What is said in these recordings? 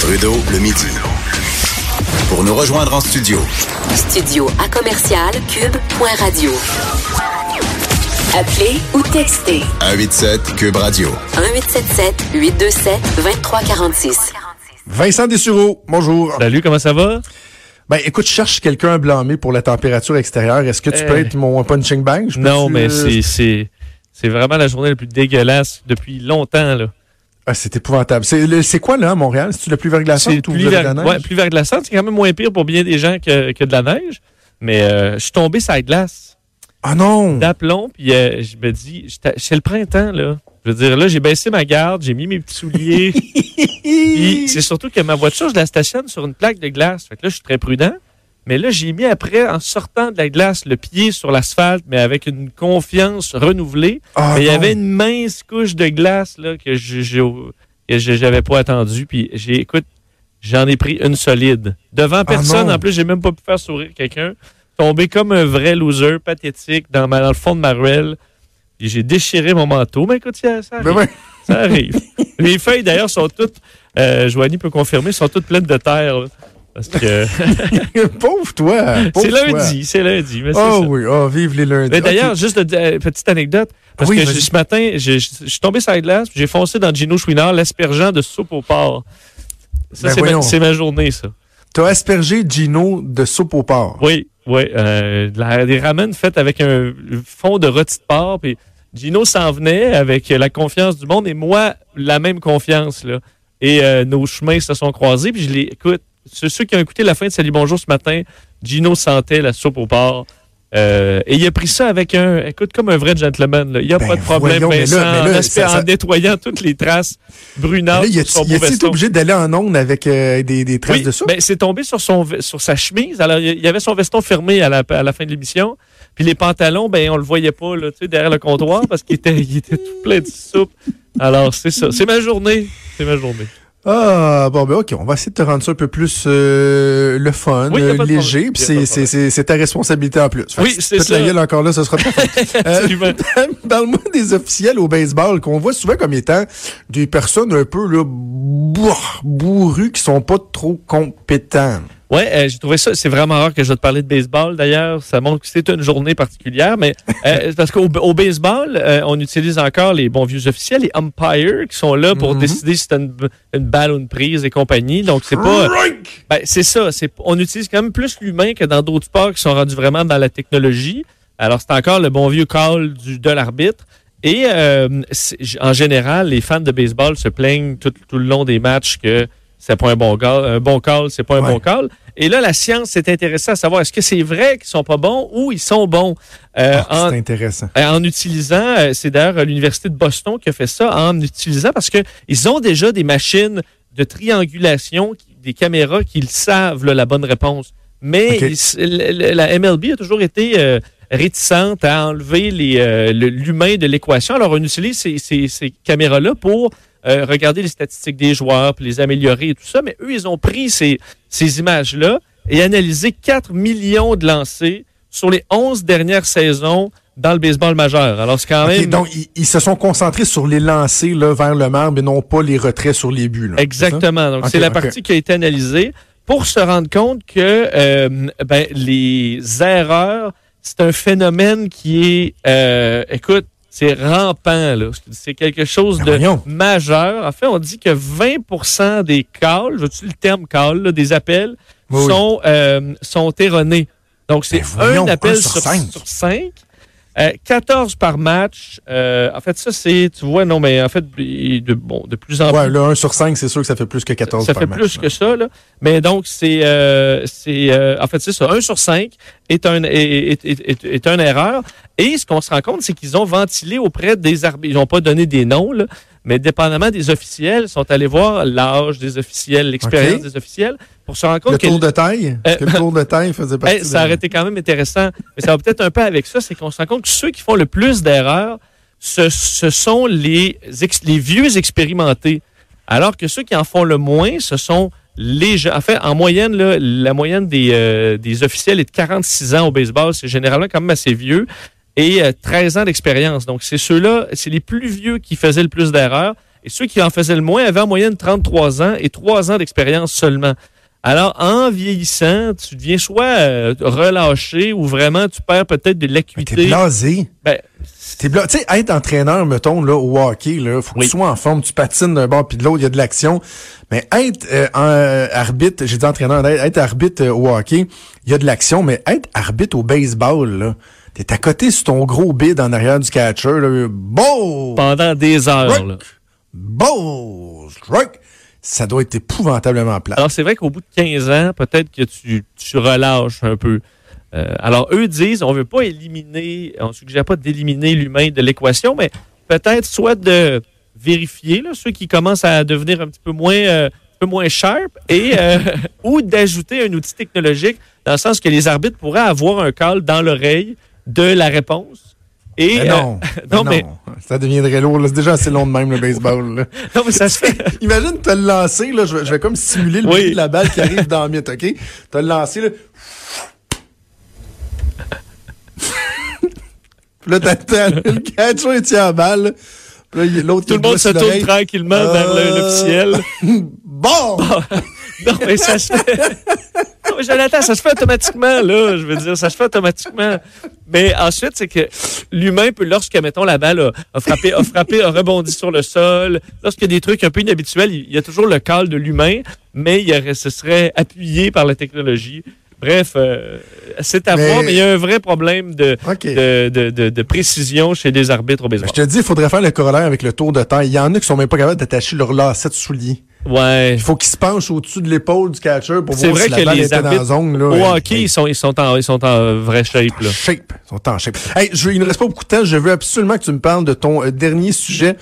Trudeau, le midi. Pour nous rejoindre en studio. Studio à commercial cube.radio. Appelez ou textez 187 Cube Radio. 1877 827 2346. Vincent Dessureau, bonjour. Salut, comment ça va? Ben écoute, je cherche quelqu'un à blâmer pour la température extérieure. Est-ce que tu peux Euh. être mon punching bag? Je Non, mais euh, c'est, c'est, c'est vraiment la journée la plus dégueulasse depuis longtemps. Là. Ah, c'est épouvantable. C'est, le- c'est quoi là à Montréal? C'est-tu la plus verglaçante C'est ou plus, avez de ver- la neige? ouais, plus verglaçant. C'est quand même moins pire pour bien des gens que, que de la neige. Mais euh, je suis tombé sur la glace Ah non! d'aplomb, puis euh, je me dis, c'est le printemps, là. Je veux dire, là, j'ai baissé ma garde, j'ai mis mes petits souliers. Puis c'est surtout que ma voiture, je la stationne sur une plaque de glace. Fait que là, je suis très prudent. Mais là, j'ai mis après, en sortant de la glace, le pied sur l'asphalte, mais avec une confiance renouvelée. Ah mais il y avait une mince couche de glace là, que j'avais pas attendu. Puis j'ai, écoute, j'en ai pris une solide. Devant personne, Ah non. en plus, j'ai même pas pu faire sourire quelqu'un. Tombé comme un vrai loser, pathétique, dans, ma- dans le fond de ma ruelle. J'ai déchiré mon manteau. Mais écoute, ça, ça Ben arrive. ouais. Ça arrive. Les feuilles, d'ailleurs, sont toutes, euh, Joanie peut confirmer, sont toutes pleines de terre. là. Parce que Pauvre toi! c'est lundi, c'est lundi. Mais Oh ça. oui, oh, vive les lundis. Mais d'ailleurs, juste de, euh, petite anecdote, parce Oui, que ce matin, je suis tombé sur la glace, puis j'ai foncé dans Gino Chouinard, l'aspergeant de soupe au porc. Ça, Ben c'est, ma, journée, ça. T'as aspergé Gino de soupe au porc. Oui, oui. Euh, des ramen faites avec un fond de rôti de porc, puis Gino s'en venait avec la confiance du monde, et moi, la même confiance, là. Et euh, nos chemins se sont croisés, puis je les écoute. Ceux, qui ont écouté la fin de Salut Bonjour ce matin, Gino sentait la soupe au porc. Euh, et il a pris ça avec un, écoute, comme un vrai gentleman. là. Il n'y a Ben, pas de problème, voyons, mais là- Vincent, mais là, en, aspect- ça- ça- en nettoyant toutes les traces y sur son beau veston. obligé d'aller en onde avec euh, des, des traces Oui, de soupe? ben, c'est tombé sur, son, sur sa chemise. Alors, il y avait son veston fermé à la, à la fin de l'émission. Puis les pantalons, ben, on le voyait pas là, derrière le comptoir parce qu'il était, il était tout plein de soupe. Alors, c'est ça. C'est ma journée. C'est ma journée. Ah, bon, ben, OK, on va essayer de te rendre ça un peu plus euh, le fun, Oui, euh, léger, puis c'est- c'est c'est- c'est ta responsabilité en plus. Fait Oui, c'est pètes la ça. gueule encore là, ce sera pas. Euh. Parle-moi des officiels au baseball qu'on voit souvent comme étant des personnes un peu là, bourr- bourrues qui sont pas trop compétentes. Ouais, euh, j'ai trouvé ça. C'est vraiment rare que je vais te parler de baseball. D'ailleurs, ça montre que c'est une journée particulière. Mais euh, parce qu'au au baseball, euh, on utilise encore les bons vieux officiels, les umpires, qui sont là pour Mhm. décider si c'est une, une balle ou une prise et compagnie. Donc c'est pas. Ben, c'est ça. C'est, on utilise quand même plus l'humain que dans d'autres sports qui sont rendus vraiment dans la technologie. Alors, c'est encore le bon vieux call du, de l'arbitre. Et euh, en général, les fans de baseball se plaignent tout, tout le long des matchs que c'est pas un bon call, un bon call, c'est pas un Ouais. bon call. Et là, la science s'est intéressée à savoir est-ce que c'est vrai qu'ils sont pas bons ou ils sont bons? Euh, Ah, en- c'est intéressant. euh, en utilisant, euh, c'est d'ailleurs l'Université de Boston qui a fait ça, en utilisant, parce que ils ont déjà des machines de triangulation, des caméras qui le savent, là, la bonne réponse. Mais ils- la MLB a toujours été réticente à enlever le- l'humain de l'équation. Alors, on utilise ces, ces- ces caméras-là pour euh, regarder les statistiques des joueurs, puis les améliorer et tout ça. Mais eux, ils ont pris ces, ces images-là et analysé 4 millions de lancers sur les 11 dernières saisons dans le baseball majeur. Alors, c'est quand même... donc, ils, ils se sont concentrés sur les lancers là, vers le marbre et non pas les retraits sur les buts. là. Exactement. Donc, c'est la partie qui a été analysée pour se rendre compte que euh, ben, les erreurs, c'est un phénomène qui est, euh, écoute, c'est rampant. là. C'est quelque chose de majeur. En fait, on dit que 20% des calls, je veux le terme call, là, des appels, Oui, oui. sont, euh, sont erronés. Donc, c'est Ben un appel un sur sur, cinq. sur cinq. Euh, 14 par match. Euh, en fait, ça, c'est, tu vois, non, mais en fait, de, bon, de plus en Ouais, plus. le 1 sur 5, c'est sûr que ça fait plus que 14 Ça par fait match, plus là. que ça, là. Mais donc, c'est, euh, c'est, euh, en fait, c'est ça. 1 sur 5 est un, est, est, est, est- est une erreur. Et ce qu'on se rend compte, c'est qu'ils ont ventilé auprès des arbitres. Ils n'ont pas donné des noms, là, mais dépendamment des officiels, ils sont allés voir l'âge des officiels, l'expérience des officiels, pour se rendre compte Le que tour de taille? Est-ce que le tour de taille faisait partie Hey, ça aurait été quand même intéressant. Mais ça va peut-être un peu avec ça, c'est qu'on se rend compte que ceux qui font le plus d'erreurs, ce, ce sont les, ex- les vieux expérimentés. Alors que ceux qui en font le moins, ce sont les jeunes. En fait, en moyenne, là, la moyenne des, euh, des officiels est de 46 ans au baseball. C'est généralement quand même assez vieux. Et euh, 13 ans d'expérience. Donc, c'est ceux-là, c'est les plus vieux qui faisaient le plus d'erreurs. Et ceux qui en faisaient le moins avaient en moyenne 33 ans et 3 ans d'expérience seulement. Alors, en vieillissant, tu deviens soit euh, relâché ou vraiment tu perds peut-être de T'es l'acuité. blasé. Ben, T'es bla- Tu sais, être entraîneur, mettons, là, au hockey, là, faut que Oui. tu sois en forme, tu patines d'un bord puis de l'autre, il y a de l'action. Mais être euh, en, euh, arbitre, j'ai dit entraîneur, être, être arbitre euh, au hockey, il y a de l'action, mais être arbitre au baseball, là, t'es à côté sur ton gros bid en arrière du catcher, là, beau! pendant des heures. là. Beau! Strike! Ça doit être épouvantablement plat. Alors, c'est vrai qu'au bout de 15 ans, peut-être que tu, tu relâches un peu. Euh, alors, eux disent, on veut pas éliminer, on suggère pas d'éliminer l'humain de l'équation, mais peut-être soit de vérifier là, ceux qui commencent à devenir un petit peu moins, euh, un peu moins sharp, et euh, ou d'ajouter un outil technologique dans le sens que les arbitres pourraient avoir un call dans l'oreille de la réponse. Et, Mais non, euh, mais non, mais, non, ça deviendrait lourd. C'est déjà assez long de même, le baseball. là. non, mais ça se fait. Imagine te le lancer, là, je, vais, je vais comme simuler le Oui. bruit de la balle qui arrive dans le mythe, OK? Te le lancer, là. Puis là, t'attends, le catcher tient à balle. Puis l'autre Tout le monde se tourne tranquillement vers le- Euh, l'officiel. Bon! Non, mais ça se fait. Non, mais Jonathan, ça se fait automatiquement, là. Je veux dire, ça se fait automatiquement. Mais ensuite, c'est que l'humain peut, lorsque, mettons, la balle a, a frappé, a frappé, a rebondi sur le sol, lorsqu'il y a des trucs un peu inhabituels, il y a toujours le call de l'humain, mais il y aurait, ce serait appuyé par la technologie. Bref, euh, c'est à Mais- voir, mais il y a un vrai problème de, de, de- de précision chez les arbitres au baseball. Je te dis, il faudrait faire le corollaire avec le tour de temps. Il y en a qui sont même pas capables d'attacher leur lacet de soulier. Ouais. Il faut qu'ils se penchent au-dessus de l'épaule du catcher pour voir vrai si la que balle les était dans la zone. Là, Au Hey, hockey, hey. ils sont, ils sont en, ils sont en vraie shape, là. Shape. Ils sont en shape. Hey, je, il ne reste pas beaucoup de temps. Je veux absolument que tu me parles de ton euh, dernier sujet.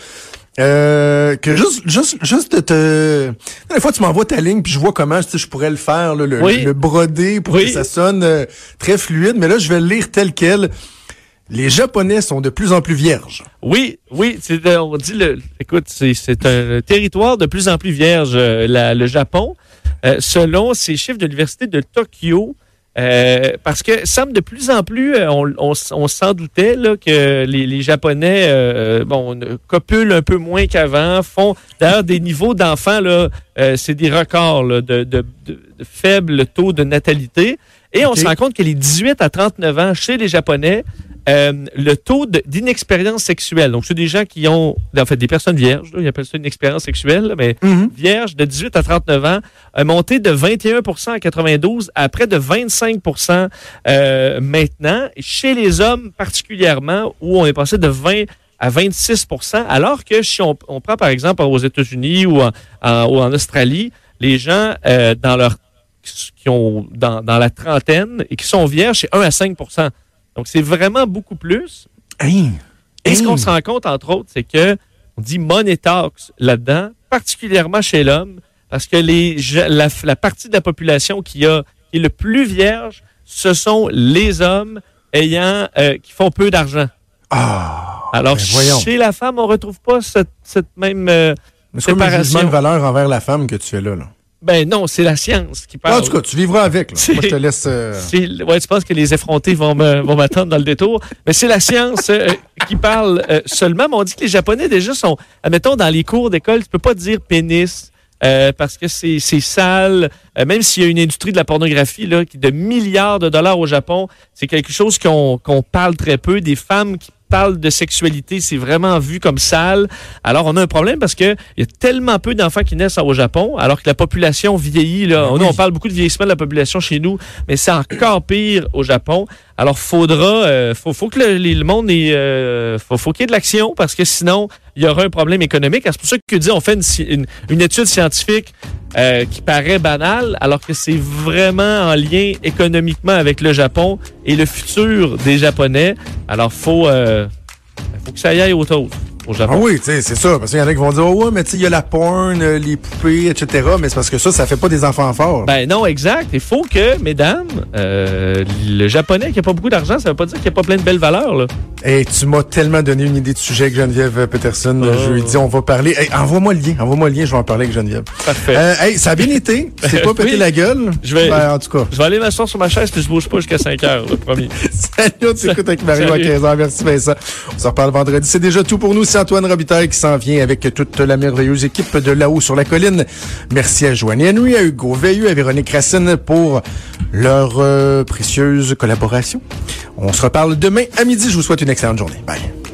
Euh, que juste, juste, juste de te. Des fois, tu m'envoies ta ligne, puis je vois comment sais, je pourrais le faire, là, le, Oui. le broder pour Oui. que ça sonne euh, très fluide. Mais là, je vais le lire tel quel. Les Japonais sont de plus en plus vierges. Oui, oui, c'est, euh, on dit le. Écoute, c'est, un territoire de plus en plus vierge, euh, la- le Japon, euh, selon ces chiffres de l'université de Tokyo. euh, parce que semble de plus en plus, on, on, s'en doutait là, que les, les Japonais, euh, bon, copulent un peu moins qu'avant, font d'ailleurs des niveaux d'enfants là, euh, c'est des records là, de, de, de, de faible taux de natalité. Et on se rend compte que les 18 à 39 ans chez les Japonais, euh, le taux d'inexpérience sexuelle, donc c'est des gens qui ont, en fait, des personnes vierges, là, ils appellent ça une expérience sexuelle, mais vierges de 18 à 39 ans, a monté de 21% en 92 à près de 25% euh, maintenant. Chez les hommes particulièrement, où on est passé de 20 à 26% alors que si on, on prend par exemple aux États-Unis ou en, en- ou en Australie, les gens euh, dans leur qui ont dans, dans la trentaine et qui sont vierges, c'est 1 à 5 Donc c'est vraiment beaucoup plus. Hey. Et ce qu'on se rend compte, entre autres, c'est que on dit money talks là-dedans, particulièrement chez l'homme, parce que les, la, la partie de la population qui, a, qui est le plus vierge, ce sont les hommes ayant euh, qui font peu d'argent. Ah. Alors, ben chez la femme, on retrouve pas cette, cette même euh, C'est un jugement de valeur envers la femme que tu fais là. là. Ben non, c'est la science qui Ah, parle. en tout cas, tu vivras avec. Là. Moi, je te laisse. euh, ouais, tu penses que les effrontés vont m'attendre dans le détour? Mais c'est la science euh, qui parle euh, seulement. Mais on dit que les Japonais, déjà, sont, admettons, dans les cours d'école, tu peux pas dire pénis. euh, parce que c'est sale, même s'il y a une industrie de la pornographie là, qui de milliards de dollars au Japon, c'est quelque chose qu'on qu'on parle très peu. Des femmes qui de sexualité, c'est vraiment vu comme sale. Alors on a un problème parce que il y a tellement peu d'enfants qui naissent au Japon, alors que la population vieillit. Là, Ben on parle beaucoup de vieillissement de la population chez nous, mais c'est encore pire au Japon. Alors, faudra, euh, faut, faut que le, monde ait, euh, faut, faut qu'il y ait de l'action parce que sinon, il y aura un problème économique. C'est pour ça que dit, on fait une, une, une étude scientifique euh, qui paraît banale, alors que c'est vraiment en lien économiquement avec le Japon et le futur des Japonais. Alors, faut, euh, faut que ça y aille au taux au Ah Japon. oui, tu sais, c'est ça. Parce qu'il y en a qui vont dire, oh, ouais, mais tu sais, il y a la porn, euh, les poupées, etc. Mais c'est parce que ça, ça fait pas des enfants forts. Ben non, exact. Il faut que, mesdames, euh, le japonais qui a pas beaucoup d'argent, ça veut pas dire qu'il n'y a pas plein de belles valeurs. Là. Et tu m'as tellement donné une idée de sujet avec Geneviève Peterson. Oh. Je lui ai dit, on va parler. Hey, envoie-moi le lien. Envoie-moi le lien, je vais en parler avec Geneviève. Parfait. Euh, hey, ça a bien été. C'est pas pété Oui. la gueule. Je vais- Ben, en tout cas. Je vais aller m'asseoir sur ma chaise puis je bouge pas jusqu'à 5 heures, le premier. Salut, on t'écoute avec Mario à Salut. 15h. Merci Vincent. On se reparle vendredi. C'est déjà tout pour nous. C'est Antoine Robitaille qui s'en vient avec toute la merveilleuse équipe de là-haut sur la colline. Merci à Joanne Henry, à Hugo Veilleux, à Véronique Racine pour leur euh, précieuse collaboration. On se reparle demain à midi. Je vous souhaite une excellente journée. Bye.